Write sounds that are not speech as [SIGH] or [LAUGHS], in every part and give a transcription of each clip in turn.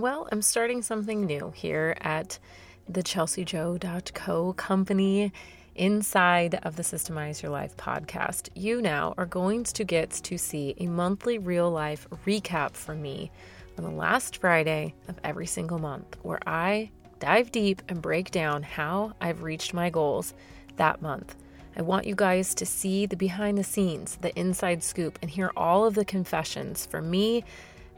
Well, I'm starting something new here at the chelseajo.co company inside of the Systemize Your Life podcast. You now are going to get to see a monthly real life recap from me on the last Friday of every single month, where I dive deep and break down how I've reached my goals that month. I want you guys to see the behind the scenes, the inside scoop, and hear all of the confessions from me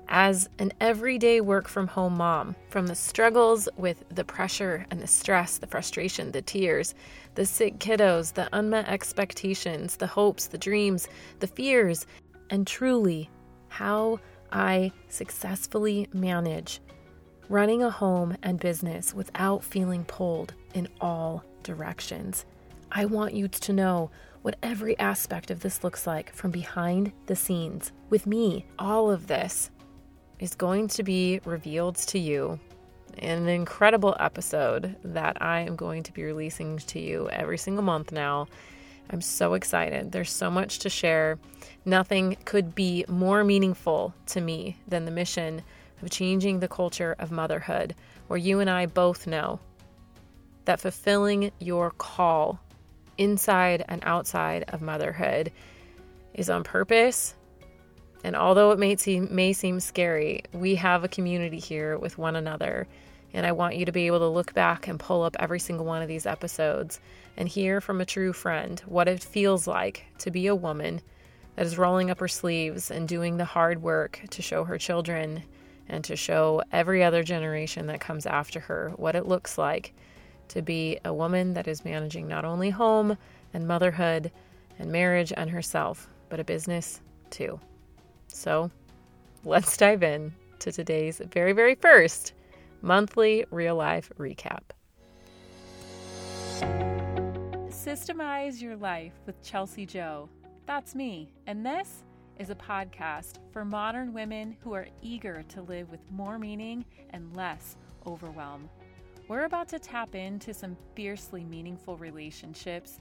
as an everyday work from home mom, from the struggles with the pressure and the stress, the frustration, the tears, the sick kiddos, the unmet expectations, the hopes, the dreams, the fears, and truly how I successfully manage running a home and business without feeling pulled in all directions. I want you to know what every aspect of this looks like from behind the scenes with me. All of this is going to be revealed to you in an incredible episode that I am going to be releasing to you every single month now. I'm so excited. There's so much to share. Nothing could be more meaningful to me than the mission of changing the culture of motherhood, where you and I both know that fulfilling your call inside and outside of motherhood is on purpose and although it may seem, may seem scary, we have a community here with one another. And I want you to be able to look back and pull up every single one of these episodes and hear from a true friend what it feels like to be a woman that is rolling up her sleeves and doing the hard work to show her children and to show every other generation that comes after her what it looks like to be a woman that is managing not only home and motherhood and marriage and herself, but a business too. So let's dive in to today's very, very first monthly real life recap. Systemize Your Life with Chelsea Jo. That's me. And this is a podcast for modern women who are eager to live with more meaning and less overwhelm. We're about to tap into some fiercely meaningful relationships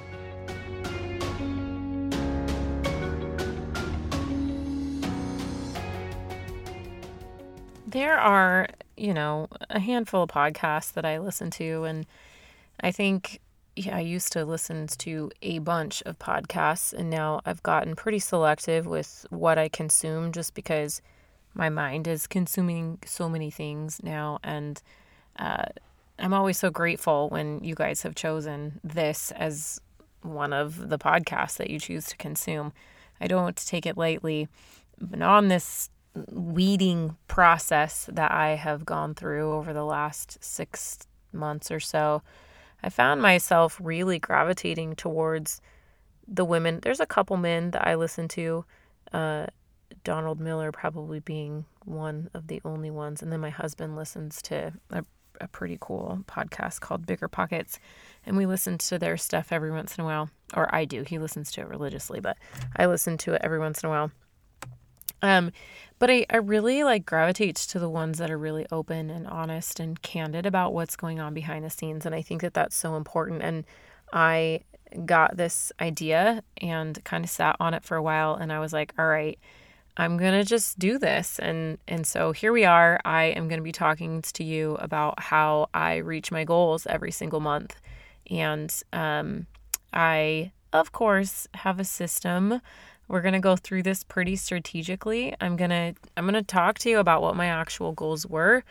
There are, you know, a handful of podcasts that I listen to, and I think yeah, I used to listen to a bunch of podcasts, and now I've gotten pretty selective with what I consume just because my mind is consuming so many things now. And uh, I'm always so grateful when you guys have chosen this as one of the podcasts that you choose to consume. I don't take it lightly. But on this weeding process that I have gone through over the last six months or so, I found myself really gravitating towards the women. There's a couple men that I listen to, uh, Donald Miller probably being one of the only ones. And then my husband listens to a, a pretty cool podcast called BiggerPockets. And we listen to their stuff every once in a while. Or I do. He listens to it religiously, but I listen to it every once in a while. Um, but I, I really like gravitate to the ones that are really open and honest and candid about what's going on behind the scenes. And I think that that's so important. And I got this idea and kind of sat on it for a while. And I was like, all right, I'm going to just do this. And, and so here we are. I am going to be talking to you about how I reach my goals every single month. And um, I, of course, have a system we're going to go through this pretty strategically. I'm going to I'm going to talk to you about what my actual goals were.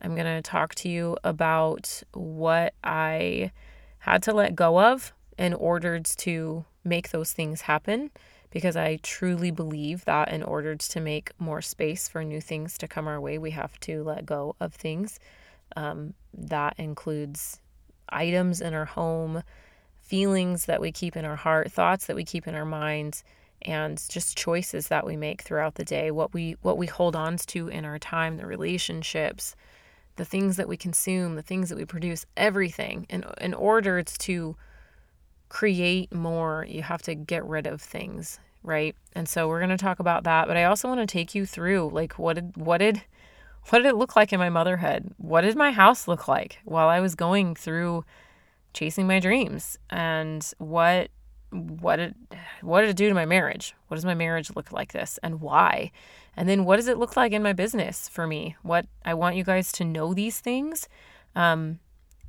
I'm going to talk to you about what I had to let go of in order to make those things happen because I truly believe that in order to make more space for new things to come our way, we have to let go of things. Um, that includes items in our home, feelings that we keep in our heart, thoughts that we keep in our minds, and just choices that we make throughout the day what we what we hold on to in our time the relationships the things that we consume the things that we produce everything in in order to create more, you have to get rid of things, right? And so we're going to talk about that, but I also want to take you through like what did what did what did it look like in my motherhood? What did my house look like while I was going through chasing my dreams? And what what did what did it do to my marriage? What does my marriage look like this and why? And then what does it look like in my business for me? What I want you guys to know these things. Um,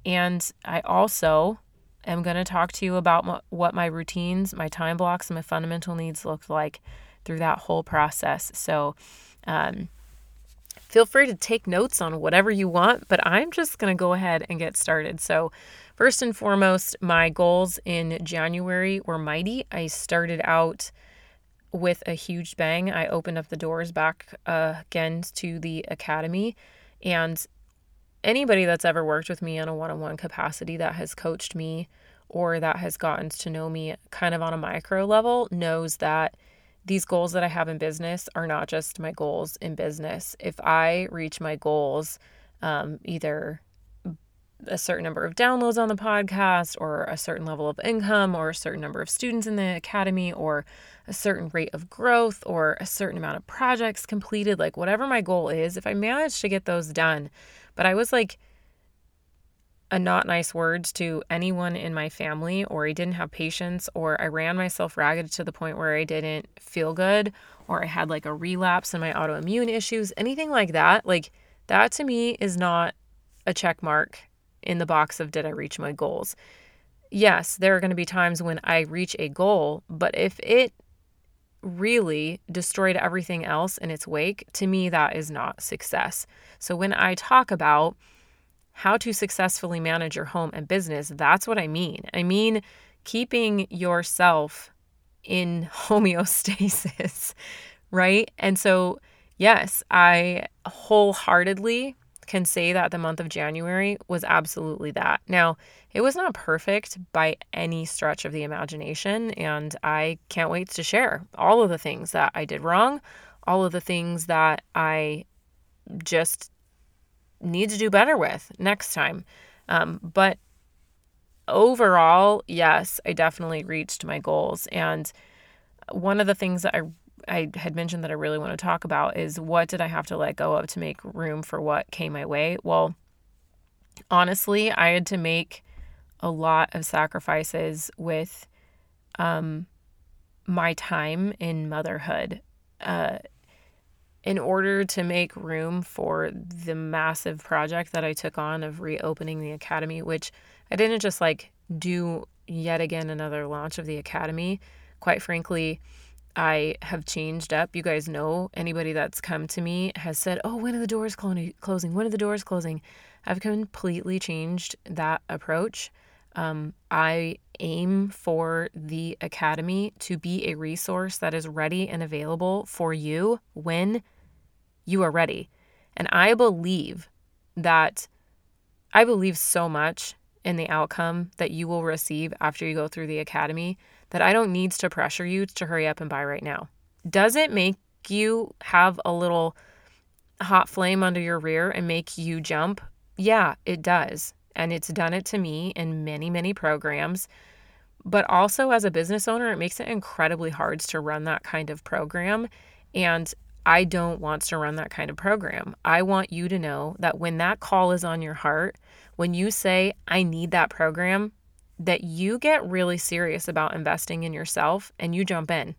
and I also am going to talk to you about m- what my routines, my time blocks, and my fundamental needs looked like through that whole process. So, um, feel free to take notes on whatever you want, but I'm just going to go ahead and get started. So, first and foremost, my goals in January were mighty. I started out with a huge bang. I opened up the doors back uh, again to the academy, and anybody that's ever worked with me on a one on one capacity that has coached me or that has gotten to know me kind of on a micro level knows that these goals that I have in business are not just my goals in business. If I reach my goals, um, either a certain number of downloads on the podcast, or a certain level of income, or a certain number of students in the academy, or a certain rate of growth, or a certain amount of projects completed, like whatever my goal is, if I manage to get those done, but I was like a not nice words to anyone in my family, or I didn't have patience, or I ran myself ragged to the point where I didn't feel good, or I had like a relapse in my autoimmune issues, anything like that. Like that to me is not a check mark in the box of did I reach my goals. Yes, there are going to be times when I reach a goal, but if it really destroyed everything else in its wake, to me, that is not success. So when I talk about how to successfully manage your home and business, that's what I mean. I mean, keeping yourself in [LAUGHS] homeostasis, [LAUGHS] right? And so, yes, I wholeheartedly can say that the month of January was absolutely that. Now, it was not perfect by any stretch of the imagination, and I can't wait to share all of the things that I did wrong, all of the things that I just need to do better with next time. Um, but overall, yes, I definitely reached my goals. And one of the things that I I had mentioned that I really want to talk about is what did I have to let go of to make room for what came my way? Well, honestly, I had to make a lot of sacrifices with um, my time in motherhood uh, in order to make room for the massive project that I took on of reopening the academy, which I didn't just like do yet again another launch of the academy. Quite frankly, I have changed up. You guys know anybody that's come to me has said, Oh, when are the doors closing? When are the doors closing? I've completely changed that approach. Um, I aim for the Academy to be a resource that is ready and available for you when you are ready. And I believe that I believe so much in the outcome that you will receive after you go through the Academy that I don't need to pressure you to hurry up and buy right now. Does it make you have a little hot flame under your rear and make you jump? Yeah, it does. And it's done it to me in many, many programs. But also, as a business owner, it makes it incredibly hard to run that kind of program. And I don't want to run that kind of program. I want you to know that when that call is on your heart, when you say, I need that program, that you get really serious about investing in yourself and you jump in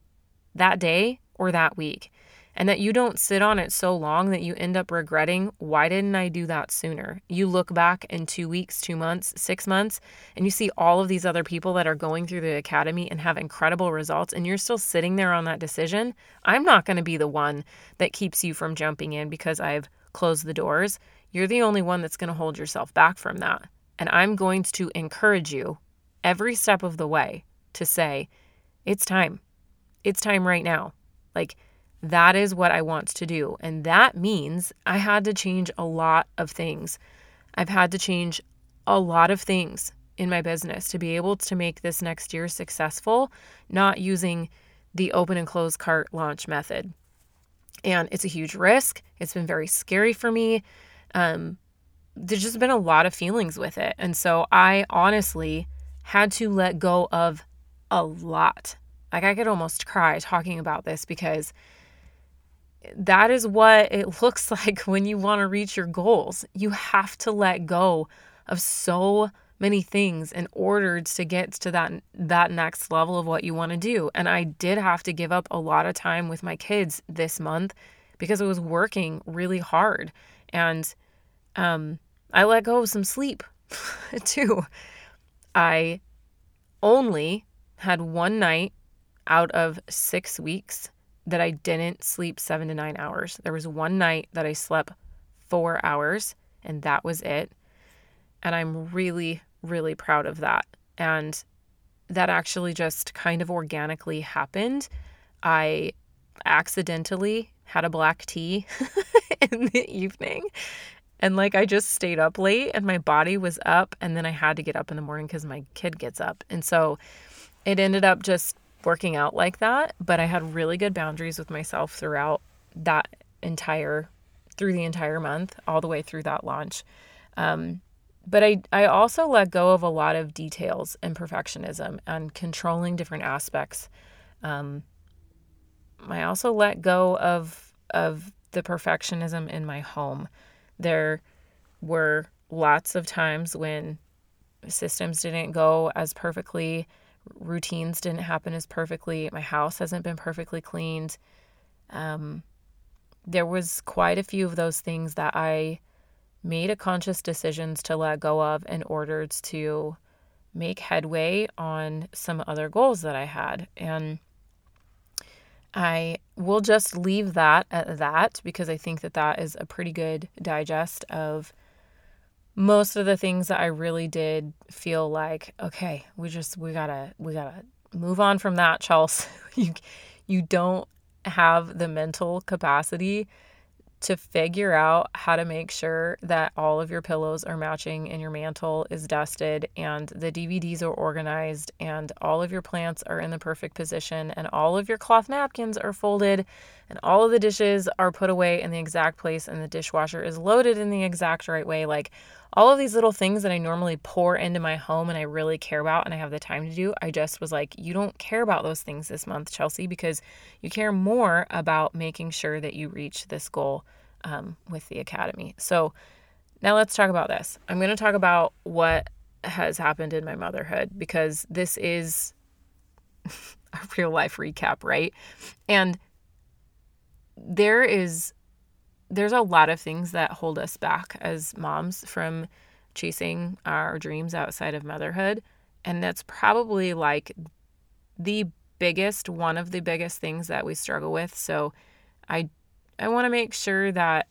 that day or that week. And that you don't sit on it so long that you end up regretting, why didn't I do that sooner? You look back in two weeks, two months, six months, and you see all of these other people that are going through the academy and have incredible results, and you're still sitting there on that decision. I'm not going to be the one that keeps you from jumping in because I've closed the doors. You're the only one that's going to hold yourself back from that. And I'm going to encourage you every step of the way to say, it's time. It's time right now. Like, that is what I want to do. And that means I had to change a lot of things. I've had to change a lot of things in my business to be able to make this next year successful, not using the open and close cart launch method. And it's a huge risk. It's been very scary for me. Um, there's just been a lot of feelings with it. And so I honestly had to let go of a lot. Like I could almost cry talking about this because that is what it [LAUGHS] looks like when you want to reach your goals. You have to let go of so many things in order to get to that that next level of what you want to do. And I did have to give up a lot of time with my kids this month because I was working really hard. And um I let go of some sleep [LAUGHS] too. I only had one night out of 6 weeks that I didn't sleep 7 to 9 hours. There was one night that I slept 4 hours and that was it. And I'm really really proud of that. And that actually just kind of organically happened. I accidentally had a black tea [LAUGHS] in the evening. And like I just stayed up late and my body was up. And then I had to get up in the morning because my kid gets up. And so it ended up just working out like that. But I had really good boundaries with myself throughout that entire, through the entire month, all the way through that launch. Um, but I, I also let go of a lot of details and perfectionism and controlling different aspects. Um, I also let go of of the perfectionism in my home. There were lots of times when systems didn't go as perfectly, routines didn't happen as perfectly. My house hasn't been perfectly cleaned. Um, there was quite a few of those things that I made a conscious decisions to let go of in order to make headway on some other goals that I had. And I will just leave that at that because I think that that is a pretty good digest of most of the things that I really did feel like, okay, we just we got to we got to move on from that, Chelsea. [LAUGHS] you you don't have the mental capacity to figure out how to make sure that all of your pillows are matching and your mantle is dusted and the DVDs are organized and all of your plants are in the perfect position and all of your cloth napkins are folded and all of the dishes are put away in the exact place and the dishwasher is loaded in the exact right way. Like all of these little things that I normally pour into my home and I really care about and I have the time to do, I just was like, you don't care about those things this month, Chelsea, because you care more about making sure that you reach this goal um, with the academy. So now let's talk about this. I'm going to talk about what has happened in my motherhood because this is [LAUGHS] a real life recap, right? And there is there's a lot of things that hold us back as moms from chasing our dreams outside of motherhood and that's probably like the biggest one of the biggest things that we struggle with so i I want to make sure that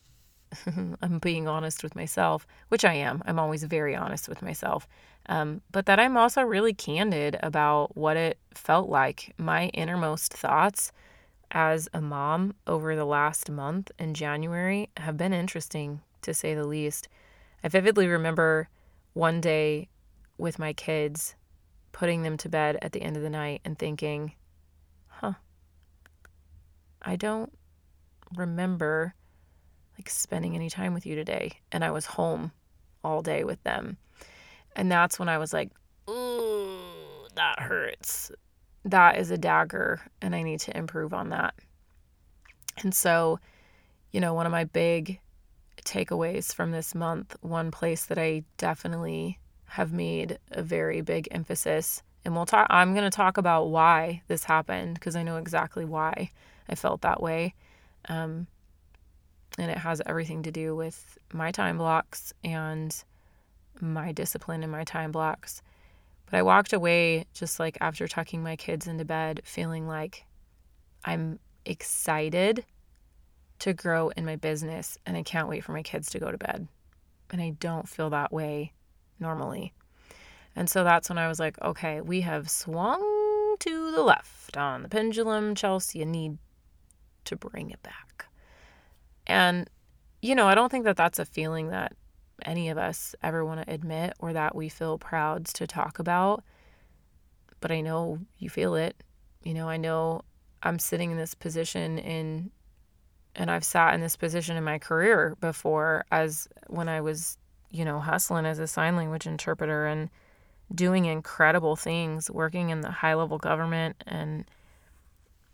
[LAUGHS] I'm being honest with myself, which I am. I'm always very honest with myself. Um, but that I'm also really candid about what it felt like. My innermost thoughts as a mom over the last month in January have been interesting, to say the least. I vividly remember one day with my kids putting them to bed at the end of the night and thinking, huh, I don't remember like spending any time with you today. And I was home all day with them. And that's when I was like, ooh, that hurts. That is a dagger, and I need to improve on that. And so, you know, one of my big takeaways from this month, one place that I definitely have made a very big emphasis, and we'll talk, I'm going to talk about why this happened because I know exactly why I felt that way. Um, and it has everything to do with my time blocks and my discipline and my time blocks. But I walked away just like after tucking my kids into bed, feeling like I'm excited to grow in my business and I can't wait for my kids to go to bed. And I don't feel that way normally. And so that's when I was like, okay, we have swung to the left on the pendulum. Chelsea, you need to bring it back. And, you know, I don't think that that's a feeling that any of us ever want to admit or that we feel proud to talk about. But I know you feel it. You know, I know I'm sitting in this position in and I've sat in this position in my career before as when I was, you know, hustling as a sign language interpreter and doing incredible things, working in the high level government and,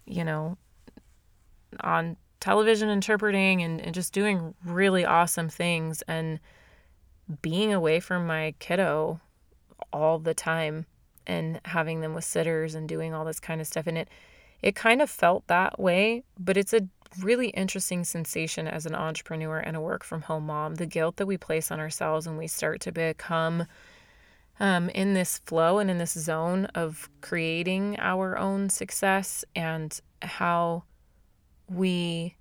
you know, on television interpreting and, and just doing really awesome things and being away from my kiddo all the time and having them with sitters and doing all this kind of stuff. And it it kind of felt that way, but it's a really interesting sensation as an entrepreneur and a work from home mom. The guilt that we place on ourselves when we start to become um, in this flow and in this zone of creating our own success and how we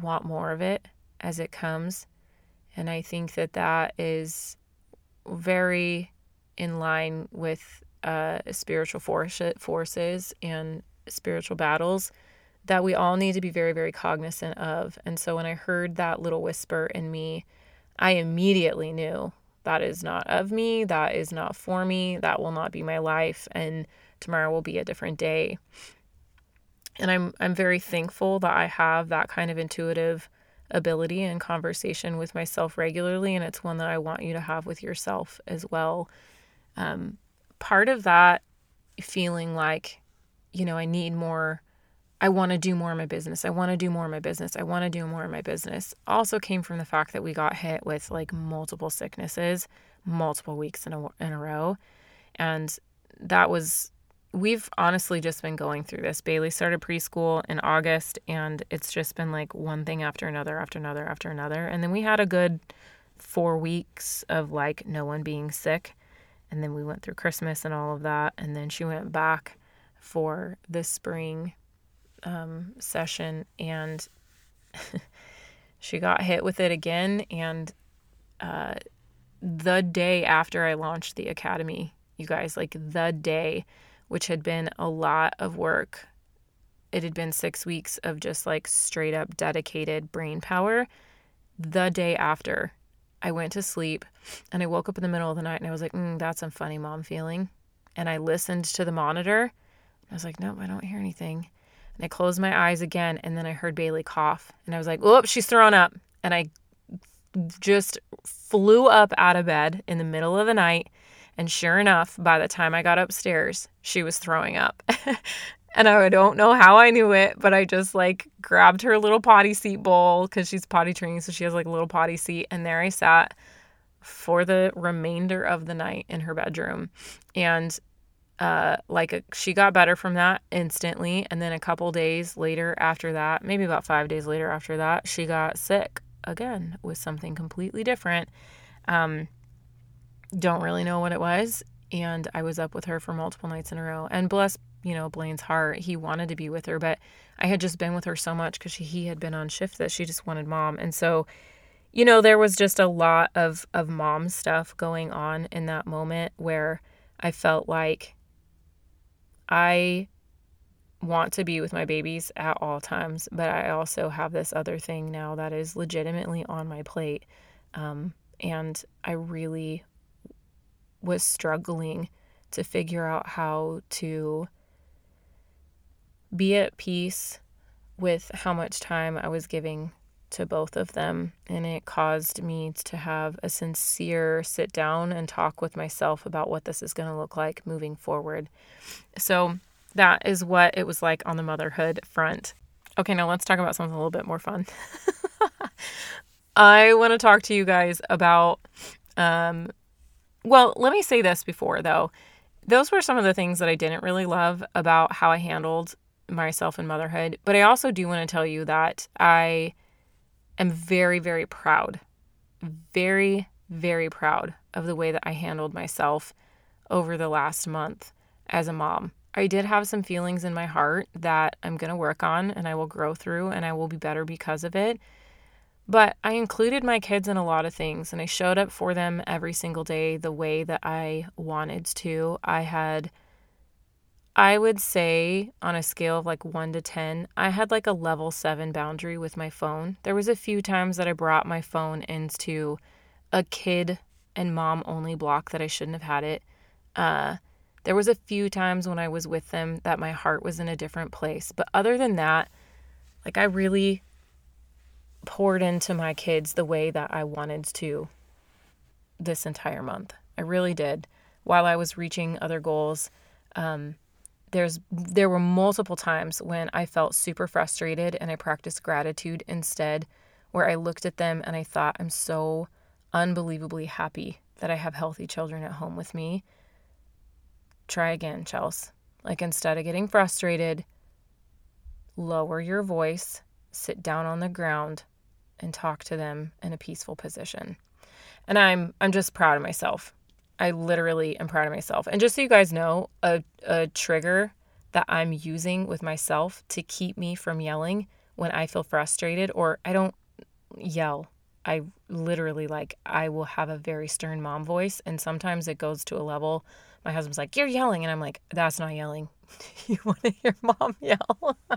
want more of it as it comes. And I think that that is very in line with uh, spiritual force, forces and spiritual battles that we all need to be very, very cognizant of. And so when I heard that little whisper in me, I immediately knew that is not of me, that is not for me, that will not be my life, and tomorrow will be a different day. And I'm I'm very thankful that I have that kind of intuitive ability and conversation with myself regularly, and it's one that I want you to have with yourself as well. Um, part of that feeling like, you know, I need more I want to do more in my business. I want to do more in my business. I want to do more in my business. Also came from the fact that we got hit with like multiple sicknesses, multiple weeks in a in a row. And that was we've honestly just been going through this. Bailey started preschool in August and it's just been like one thing after another after another after another. And then we had a good 4 weeks of like no one being sick. And then we went through Christmas and all of that and then she went back for the spring um, session and [LAUGHS] she got hit with it again. And uh, the day after I launched the academy, you guys, like the day, which had been a lot of work, it had been six weeks of just like straight up dedicated brain power. The day after, I went to sleep and I woke up in the middle of the night and I was like, mm, that's a funny mom feeling. And I listened to the monitor. I was like, nope, I don't hear anything. And I closed my eyes again, and then I heard Bailey cough. And I was like, "Whoop, she's throwing up. And I just flew up out of bed in the middle of the night. And sure enough, by the time I got upstairs, she was throwing up. [LAUGHS] and I don't know how I knew it, but I just like grabbed her little potty seat bowl because she's potty training. So she has like a little potty seat. And there I sat for the remainder of the night in her bedroom. And uh, like a, she got better from that instantly and then a couple days later after that maybe about five days later after that she got sick again with something completely different um, don't really know what it was and i was up with her for multiple nights in a row and bless you know blaine's heart he wanted to be with her but i had just been with her so much because he had been on shift that she just wanted mom and so you know there was just a lot of of mom stuff going on in that moment where i felt like I want to be with my babies at all times, but I also have this other thing now that is legitimately on my plate. Um, and I really was struggling to figure out how to be at peace with how much time I was giving to both of them. And it caused me to have a sincere sit down and talk with myself about what this is going to look like moving forward. So that is what it was like on the motherhood front. Okay, now let's talk about something a little bit more fun. [LAUGHS] I want to talk to you guys about, um, well, let me say this before though. Those were some of the things that I didn't really love about how I handled myself in motherhood. But I also do want to tell you that I am very, very proud, very, very proud of the way that I handled myself over the last month as a mom. I did have some feelings in my heart that I'm going to work on and I will grow through and I will be better because of it. But I included my kids in a lot of things and I showed up for them every single day the way that I wanted to. I had I would say on a scale of like 1 to 10, I had like a level 7 boundary with my phone. There was a few times that I brought my phone into a kid and mom only block that I shouldn't have had it. Uh, there was a few times when I was with them that my heart was in a different place. But other than that, like I really poured into my kids the way that I wanted to this entire month. I really did while I was reaching other goals, um, there's there were multiple times when I felt super frustrated and I practiced gratitude instead, where I looked at them and I thought, I'm so unbelievably happy that I have healthy children at home with me. Try again, Chels. Like instead of getting frustrated, lower your voice, sit down on the ground, and talk to them in a peaceful position. And I'm I'm just proud of myself. I literally am proud of myself. And just so you guys know, a, a trigger that I'm using with myself to keep me from yelling when I feel frustrated or I don't yell. I literally like I will have a very stern mom voice and sometimes it goes to a level my husband's like, "You're yelling." And I'm like, "That's not yelling. [LAUGHS] you want to hear mom yell?" [LAUGHS]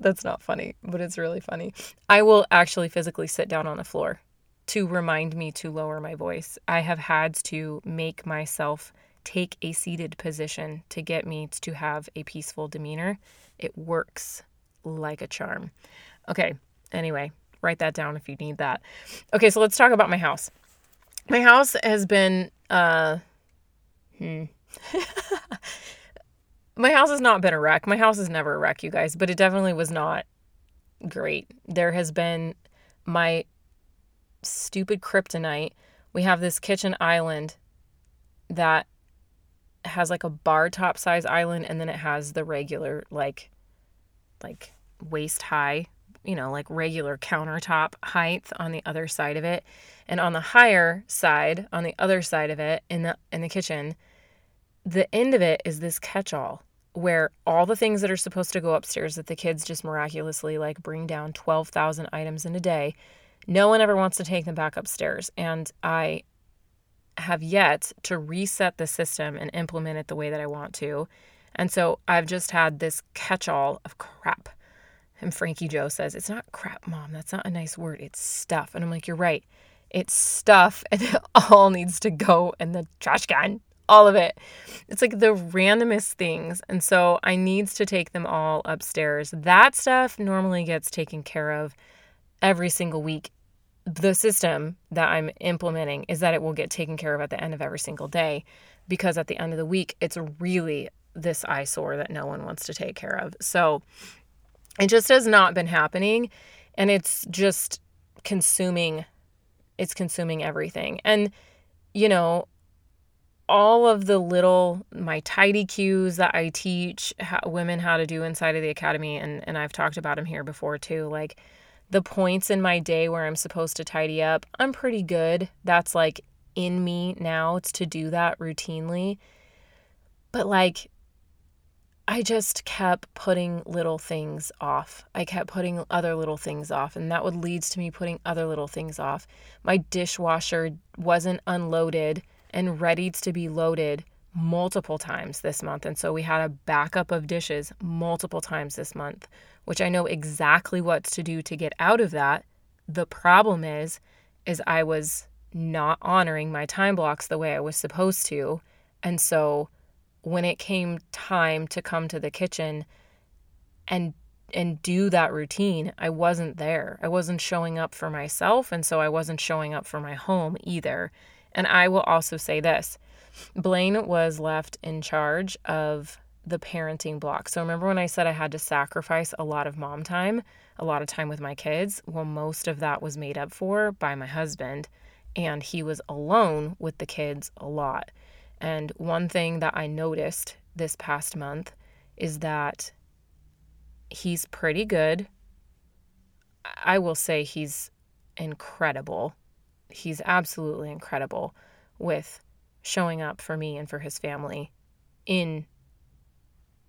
That's not funny, but it's really funny. I will actually physically sit down on the floor to remind me to lower my voice. I have had to make myself take a seated position to get me to have a peaceful demeanor. It works like a charm. Okay, anyway, write that down if you need that. Okay, so let's talk about my house. My house has been uh hmm [LAUGHS] my house has not been a wreck. My house is never a wreck, you guys, but it definitely was not great. There has been my stupid kryptonite. We have this kitchen island that has like a bar top size island and then it has the regular like like waist high, you know, like regular countertop height on the other side of it. And on the higher side, on the other side of it in the in the kitchen, the end of it is this catch-all where all the things that are supposed to go upstairs that the kids just miraculously like bring down 12,000 items in a day, no one ever wants to take them back upstairs. And I have yet to reset the system and implement it the way that I want to. And so I've just had this catch all of crap. And Frankie Joe says, It's not crap, mom. That's not a nice word. It's stuff. And I'm like, You're right. It's stuff. And [LAUGHS] it all needs to go in the trash can all of it. It's like the randomest things. And so I needs to take them all upstairs. That stuff normally gets taken care of every single week. The system that I'm implementing is that it will get taken care of at the end of every single day because at the end of the week, it's really this eyesore that no one wants to take care of. So it just has not been happening. And it's just consuming, it's consuming everything. And, you know, all of the little my tidy cues that I teach women how to do inside of the academy and and I've talked about them here before too like the points in my day where I'm supposed to tidy up I'm pretty good that's like in me now it's to do that routinely but like I just kept putting little things off. I kept putting other little things off, and that would lead to me putting other little things off. My dishwasher wasn't unloaded and ready to be loaded multiple times this month. And so we had a backup of dishes multiple times this month, which I know exactly what to do to get out of that. The problem is is I was not honoring my time blocks the way I was supposed to. And so when it came time to come to the kitchen and and do that routine, I wasn't there. I wasn't showing up for myself and so I wasn't showing up for my home either. And I will also say this Blaine was left in charge of the parenting block. So remember when I said I had to sacrifice a lot of mom time, a lot of time with my kids? Well, most of that was made up for by my husband, and he was alone with the kids a lot. And one thing that I noticed this past month is that he's pretty good. I will say he's incredible he's absolutely incredible with showing up for me and for his family in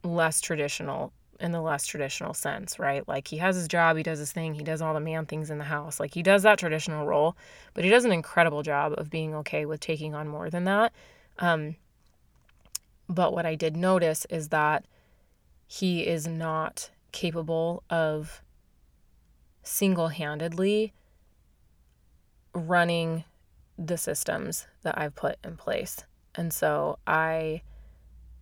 less traditional in the less traditional sense, right? Like he has his job, he does his thing, he does all the man things in the house. Like he does that traditional role, but he does an incredible job of being okay with taking on more than that. Um, but what I did notice is that he is not capable of single handedly running the systems that I've put in place. And so I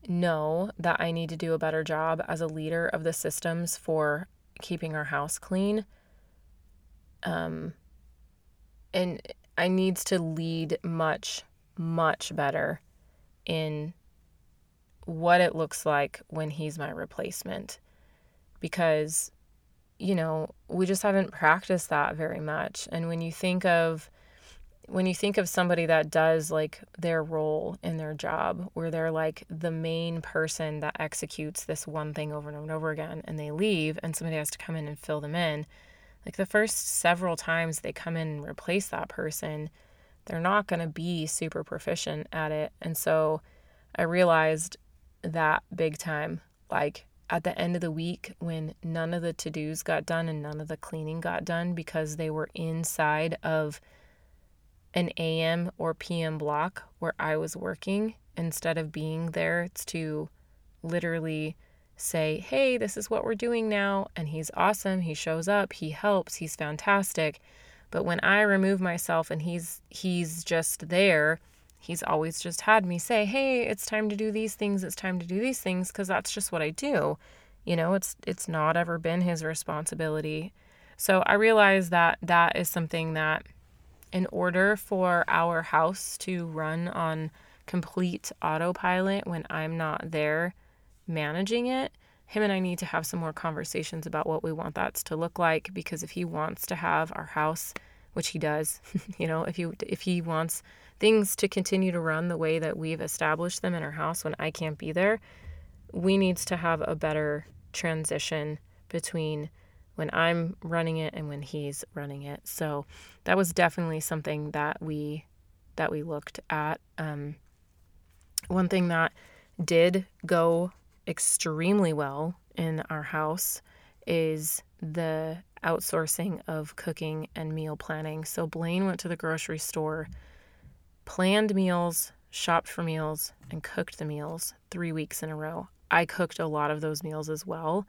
know that I need to do a better job as a leader of the systems for keeping our house clean. Um, and I needs to lead much much better in what it looks like when he's my replacement because you know we just haven't practiced that very much. And when you think of when you think of somebody that does like their role in their job where they're like the main person that executes this one thing over and over and over again and they leave and somebody has to come in and fill them in like the first several times they come in and replace that person they're not going to be super proficient at it. And so i realized that big time like at the end of the week when none of the to-dos got done and none of the cleaning got done because they were inside of an AM or PM block where I was working instead of being there to literally say, hey, this is what we're doing now. And he's awesome. He shows up, he helps, he's fantastic. But when I remove myself and he's he's just there, he's always just had me say, "Hey, it's time to do these things. It's time to do these things because that's just what I do." You know, it's it's not ever been his responsibility. So I realize that that is something that in order for our house to run on complete autopilot when I'm not there managing it, him and I need to have some more conversations about what we want that to look like because if he wants to have our house, which he does, [LAUGHS] you know, if he if he wants things to continue to run the way that we've established them in our house when I can't be there, we needs to have a better transition between when I'm running it and when he's running it. So that was definitely something that we that we looked at. Um, one thing that did go extremely well in our house is the outsourcing of cooking and meal planning. So Blaine went to the grocery store, planned meals, shopped for meals, and cooked the meals three weeks in a row. I cooked a lot of those meals as well.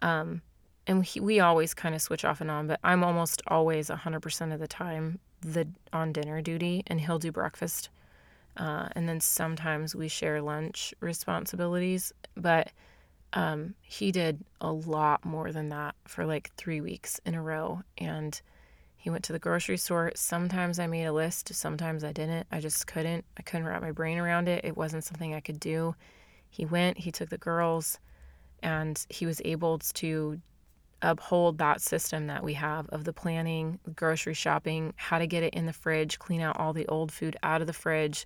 Um, and we, we always kind of switch off and on, but I'm almost always 100% of the time the on dinner duty, and he'll do breakfast. Uh, and then sometimes we share lunch responsibilities, but um, he did a lot more than that for like three weeks in a row. And he went to the grocery store. Sometimes I made a list, sometimes I didn't. I just couldn't. I couldn't wrap my brain around it. It wasn't something I could do. He went, he took the girls, and he was able to uphold that system that we have of the planning, grocery shopping, how to get it in the fridge, clean out all the old food out of the fridge,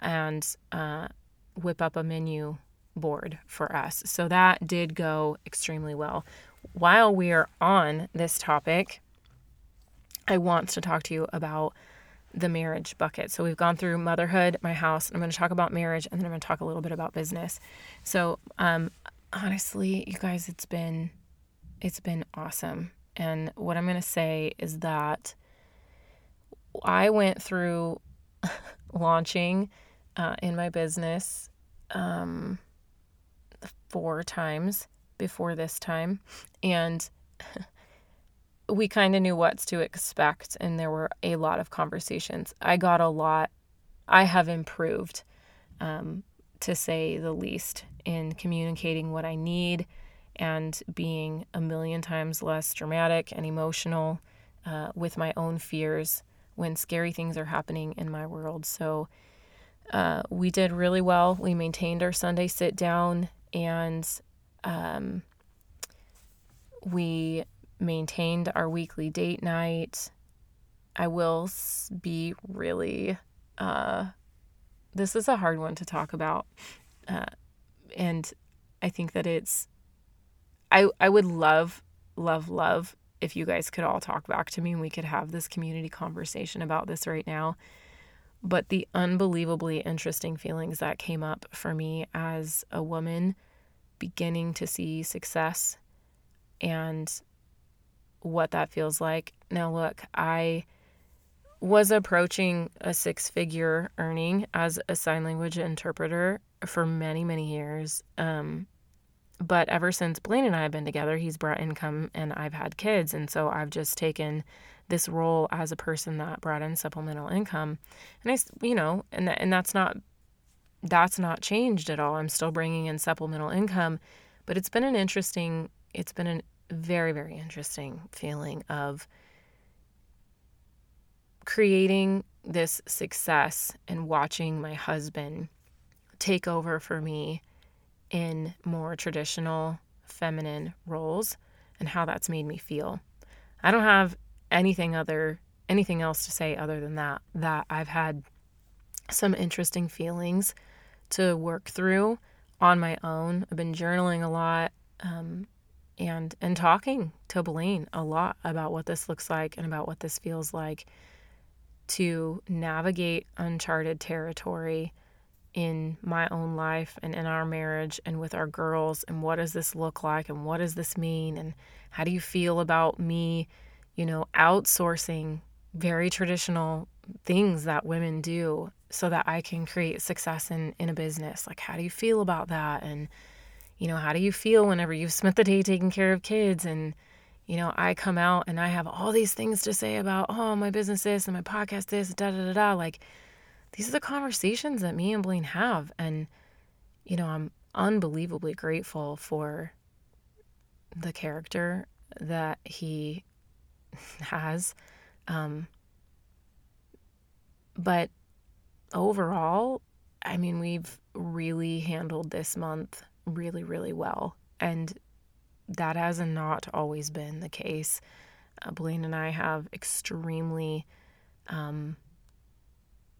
and uh, whip up a menu board for us. So that did go extremely well. While we are on this topic, I want to talk to you about the marriage bucket. So we've gone through motherhood, my house. I'm going to talk about marriage, and then I'm going to talk a little bit about business. So, um, honestly, you guys, it's been it's been awesome. And what I'm going to say is that I went through [LAUGHS] launching uh, in my business um, four times before this time. And [LAUGHS] we kind of knew what's to expect. And there were a lot of conversations. I got a lot, I have improved, um, to say the least, in communicating what I need and being a million times less dramatic and emotional uh, with my own fears when scary things are happening in my world. So uh, we did really well. We maintained our Sunday sit down and um, we maintained our weekly date night. I will be really, uh, this is a hard one to talk about. Uh, and I think that it's I I would love love love if you guys could all talk back to me and we could have this community conversation about this right now. But the unbelievably interesting feelings that came up for me as a woman beginning to see success and what that feels like. Now, look, I was approaching a six figure earning as a sign language interpreter for many, many years. Um, but ever since Blaine and I have been together, he's brought income and I've had kids. And so I've just taken this role as a person that brought in supplemental income. And I, you know, and, that, and that's not, that's not changed at all. I'm still bringing in supplemental income, but it's been an interesting, it's been a very, very interesting feeling of creating this success and watching my husband take over for me in more traditional feminine roles and how that's made me feel. I don't have anything other anything else to say other than that that I've had some interesting feelings to work through on my own. I've been journaling a lot um, and and talking to Blaine a lot about what this looks like and about what this feels like to navigate uncharted territory in my own life and in our marriage and with our girls and what does this look like and what does this mean and how do you feel about me you know outsourcing very traditional things that women do so that I can create success in in a business? Like how do you feel about that? And you know how do you feel whenever you've spent the day taking care of kids and you know I come out and I have all these things to say about oh my business this and my podcast this da da da da like these are the conversations that me and Blaine have. And, you know, I'm unbelievably grateful for the character that he [LAUGHS] has. Um, but overall, I mean, we've really handled this month really, really well. And that has not always been the case. Uh, Blaine and I have extremely um,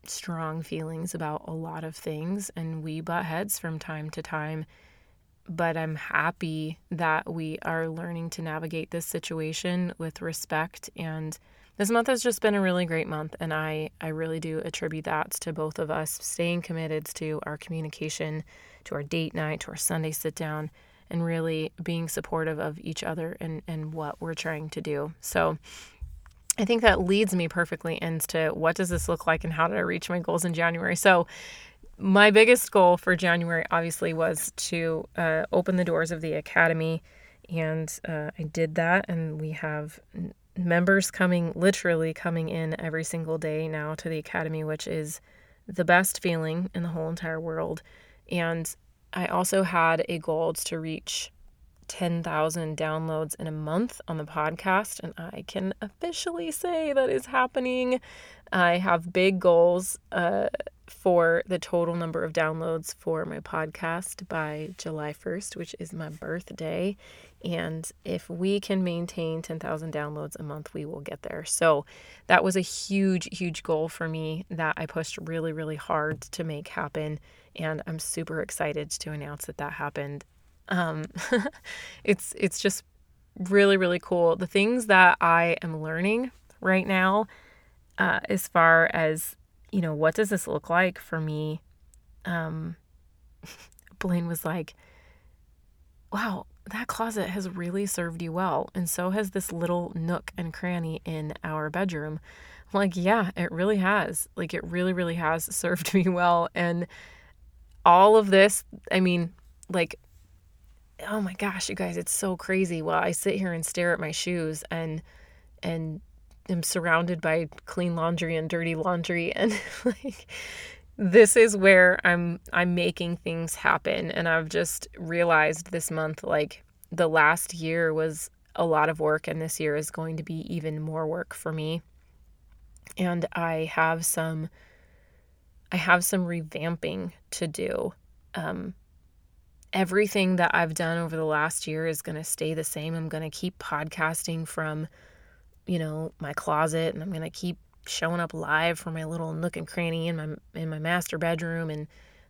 strong feelings about a lot of things, and we butt heads from time to time. But I'm happy that we are learning to navigate this situation with respect. And this month has just been a really great month. And I, I really do attribute that to both of us staying committed to our communication, to our date night, to our Sunday sit down, and really being supportive of each other and, and what we're trying to do. So I think that leads me perfectly into what does this look like and how did I reach my goals in January. So, my biggest goal for January obviously was to uh, open the doors of the academy, and uh, I did that. And we have members coming, literally coming in every single day now to the academy, which is the best feeling in the whole entire world. And I also had a goal to reach 10,000 downloads in a month on the podcast, and I can officially say that is happening. I have big goals uh, for the total number of downloads for my podcast by July 1st, which is my birthday. And if we can maintain 10,000 downloads a month, we will get there. So that was a huge, huge goal for me that I pushed really, really hard to make happen. And I'm super excited to announce that that happened um, [LAUGHS] it's it's just really really cool. The things that I am learning right now, uh, as far as you know, what does this look like for me? Um, [LAUGHS] Blaine was like, "Wow, that closet has really served you well, and so has this little nook and cranny in our bedroom." I'm like, "Yeah, it really has. Like, it really, really has [LAUGHS] served me well." And all of this, I mean, like oh my gosh, you guys, it's so crazy. Well, I sit here and stare at my shoes and and am surrounded by clean laundry and dirty laundry [LAUGHS] and like this is where I'm I'm making things happen and I've just realized this month like the last year was a lot of work and this year is going to be even more work for me. And I have some I have some revamping to do. Um, everything that I've done over the last year is going to stay the same. I'm going to keep podcasting from, you know, my closet and I'm going to keep showing up live from my little nook and cranny in my in my master bedroom and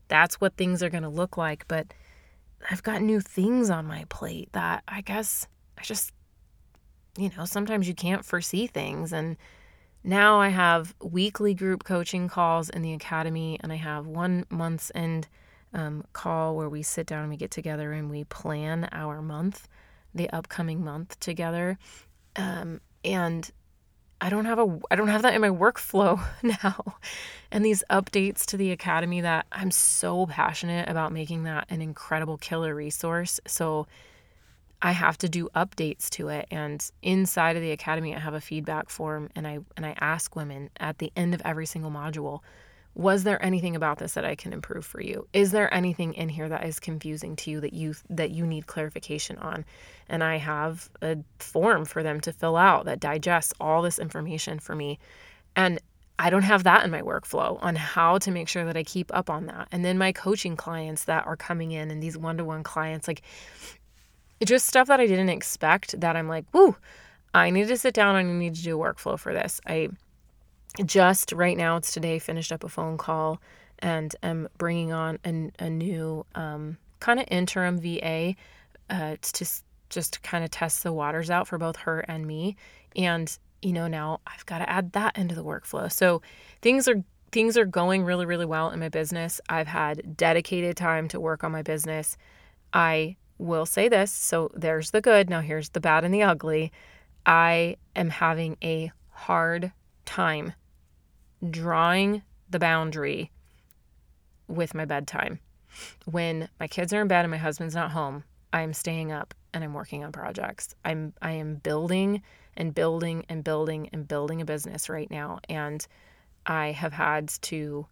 that's what things are going to look like, but I've got new things on my plate that I guess I just you know, sometimes you can't foresee things and now I have weekly group coaching calls in the academy and I have one month's end um, call where we sit down and we get together and we plan our month, the upcoming month together. Um, and I don't have a I don't have that in my workflow [LAUGHS] now. And these updates to the academy that I'm so passionate about making that an incredible killer resource. So I have to do updates to it and inside of the academy I have a feedback form and I and I ask women at the end of every single module was there anything about this that I can improve for you? Is there anything in here that is confusing to you that you that you need clarification on? And I have a form for them to fill out that digests all this information for me. And I don't have that in my workflow on how to make sure that I keep up on that. And then my coaching clients that are coming in and these one to one clients, like just stuff that I didn't expect that I'm like, whoo, I need to sit down and I need to do a workflow for this. I just right now, it's today, finished up a phone call and am bringing on a, a new um, kind of interim VA uh, to just kind of test the waters out for both her and me. And you know, now I've got to add that into the workflow. So things are things are going really really well in my business. I've had dedicated time to work on my business. I will say this, so there's the good, now here's the bad and the ugly. I am having a hard time drawing the boundary with my bedtime. When my kids are in bed and my husband's not home, I'm staying up and I'm working on projects. I'm I am building and building and building and building a business right now and I have had to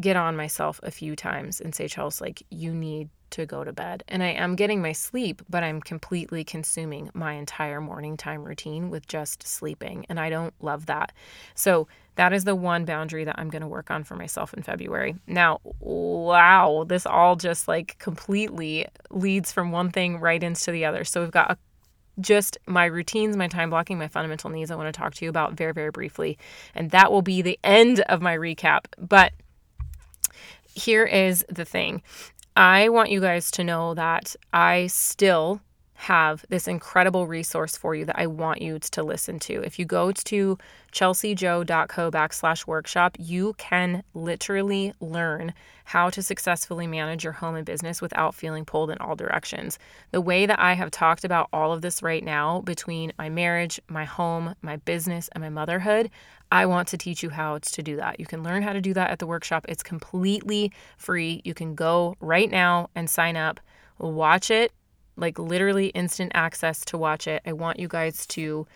get on myself a few times and say, Chelsea, like, you need to go to bed. And I am getting my sleep, but I'm completely consuming my entire morning time routine with just sleeping. And I don't love that. So that is the one boundary that I'm going to work on for myself in February. Now, wow, this all just like completely leads from one thing right into the other. So we've got a just my routines, my time blocking, my fundamental needs I want to talk to you about very, very briefly. And that will be the end of my recap. But here is the thing I want you guys to know that I still have this incredible resource for you that I want you to listen to. If you go to chelseajo.co backslash workshop, you can literally learn how to successfully manage your home and business without feeling pulled in all directions. The way that I have talked about all of this right now between my marriage, my home, my business, and my motherhood, I want to teach you how to do that. You can learn how to do that at the workshop. It's completely free. You can go right now and sign up, watch it like literally instant access to watch it. I want you guys to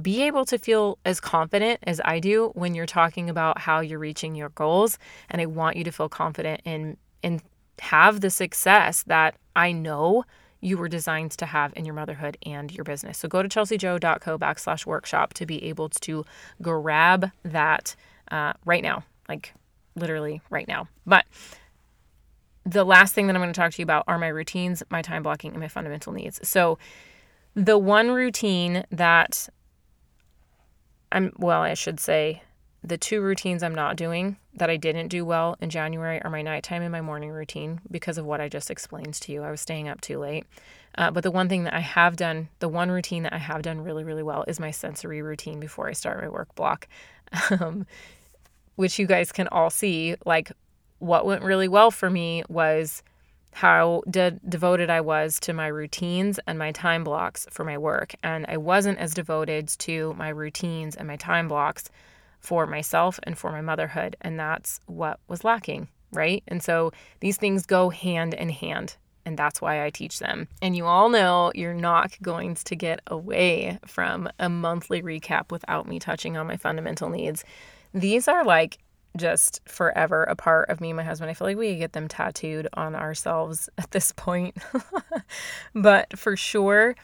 be able to feel as confident as I do when you're talking about how you're reaching your goals and I want you to feel confident in and have the success that I know you were designed to have in your motherhood and your business. So go to chelseajo.co backslash workshop to be able to grab that uh, right now, like literally right now. But the last thing that I'm going to talk to you about are my routines, my time blocking, and my fundamental needs. So, the one routine that I'm, well, I should say, the two routines I'm not doing that I didn't do well in January are my nighttime and my morning routine because of what I just explained to you. I was staying up too late. Uh, but the one thing that I have done, the one routine that I have done really, really well is my sensory routine before I start my work block, [LAUGHS] um, which you guys can all see. Like what went really well for me was how de- devoted I was to my routines and my time blocks for my work. And I wasn't as devoted to my routines and my time blocks for myself and for my motherhood. And that's what was lacking, right? And so these things go hand in hand. And that's why I teach them. And you all know you're not going to get away from a monthly recap without me touching on my fundamental needs. These are like just forever a part of me and my husband. I feel like we get them tattooed on ourselves [LAUGHS] at this point. [LAUGHS] but for sure,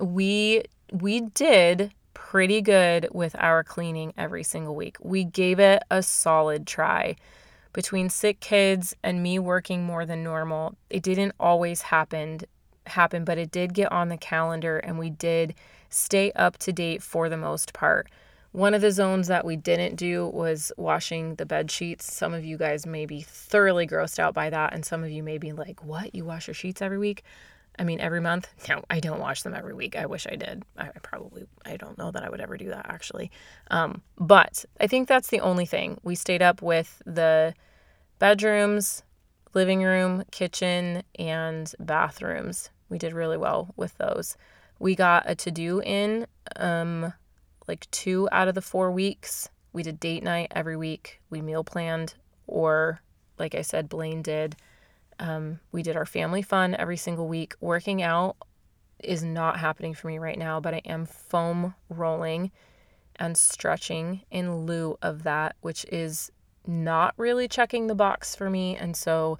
we we did pretty good with our cleaning every single week. We gave it a solid try. Between sick kids and me working more than normal, it didn't always happen happen, but it did get on the calendar and we did stay up to date for the most part. One of the zones that we didn't do was washing the bed sheets. Some of you guys may be thoroughly grossed out by that, and some of you may be like, What? You wash your sheets every week? I mean, every month? No, I don't wash them every week. I wish I did. I probably, I don't know that I would ever do that actually. Um, but I think that's the only thing. We stayed up with the bedrooms, living room, kitchen, and bathrooms. We did really well with those. We got a to do in. Um, like two out of the four weeks. We did date night every week. We meal planned, or like I said, Blaine did. Um, we did our family fun every single week. Working out is not happening for me right now, but I am foam rolling and stretching in lieu of that, which is not really checking the box for me. And so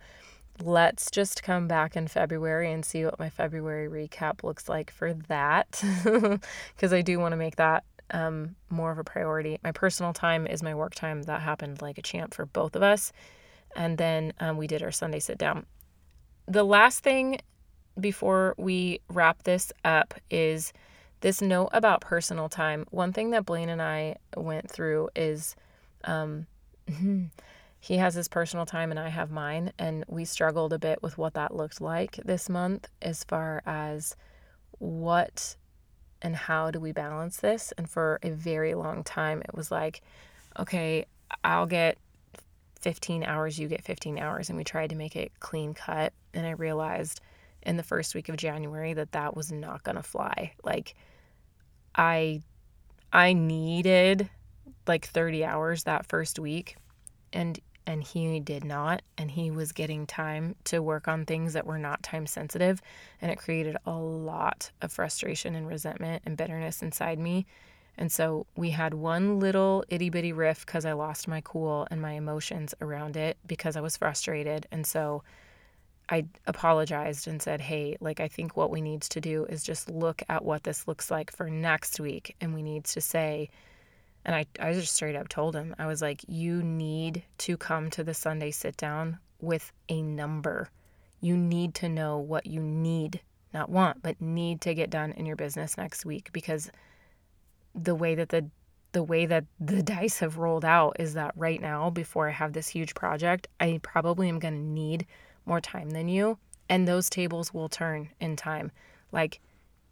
let's just come back in February and see what my February recap looks like for that. [LAUGHS] Because I do want to make that um, more of a priority. My personal time is my work time. That happened like a champ for both of us. And then um, we did our Sunday sit down. The last thing before we wrap this up is this note about personal time. One thing that Blaine and I went through is um, [LAUGHS] he has his personal time and I have mine. And we struggled a bit with what that looked like this month as far as what and how do we balance this. And for a very long time, it was like, okay, I'll get 15 hours, you get 15 hours. And we tried to make it clean cut. And I realized in the first week of January that that was not going to fly. Like I I needed like 30 hours that first week and and he did not and he was getting time to work on things that were not time sensitive and it created a lot of frustration and resentment and bitterness inside me and so we had one little itty bitty riff because I lost my cool and my emotions around it because I was frustrated. And so I apologized and said, hey, like, I think what we need to do is just look at what this looks like for next week. And we need to say, and I, I just straight up told him, I was like, you need to come to the Sunday sit down with a number. You need to know what you need, not want, but need to get done in your business next week because the way that the the way that the [LAUGHS] dice have rolled out is that right now before I have this huge project, I probably am going to need more time than you. And those tables will turn in time. Like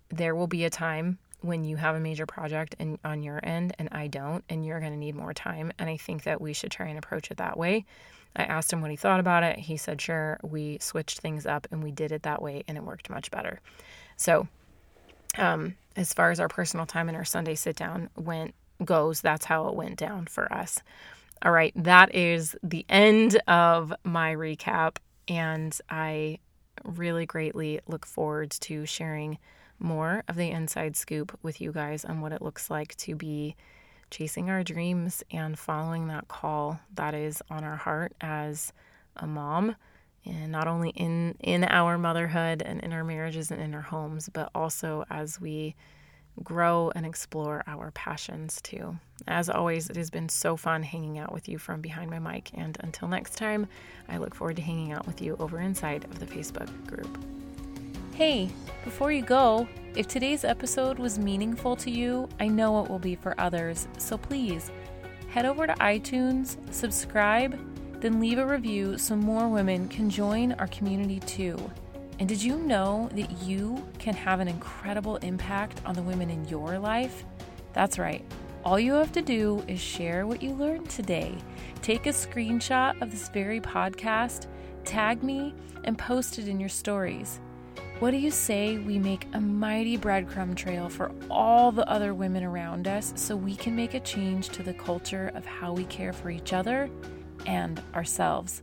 there will be a time when you have a major project and on your end and I don't and you're going to need more time and I think that we should try and approach it that way. I asked him what he thought about it. He said sure. We switched things up and we did it that way and it worked much better. So, um as far as our personal time and our Sunday sit down went goes, that's how it went down for us. All right, that is the end of my recap and I really greatly look forward to sharing more of the inside scoop with you guys on what it looks like to be chasing our dreams and following that call that is on our heart as a mom and not only in in our motherhood and in our marriages and in our homes but also as we grow and explore our passions too. As always, it has been so fun hanging out with you from behind my mic. And until next time, I look forward to hanging out with you over inside of the Facebook group. Hey, before you go, if today's episode was meaningful to you, I know it will be for others. So please head over to iTunes, subscribe, then leave a review so more women can join our community too. And did you know that you can have an incredible impact on the women in your life? That's right. All you have to do is share what you learned today. Take a screenshot of this very podcast, tag me, and post it in your stories. What do you say we make a mighty breadcrumb trail for all the other women around us so we can make a change to the culture of how we care for each other and ourselves?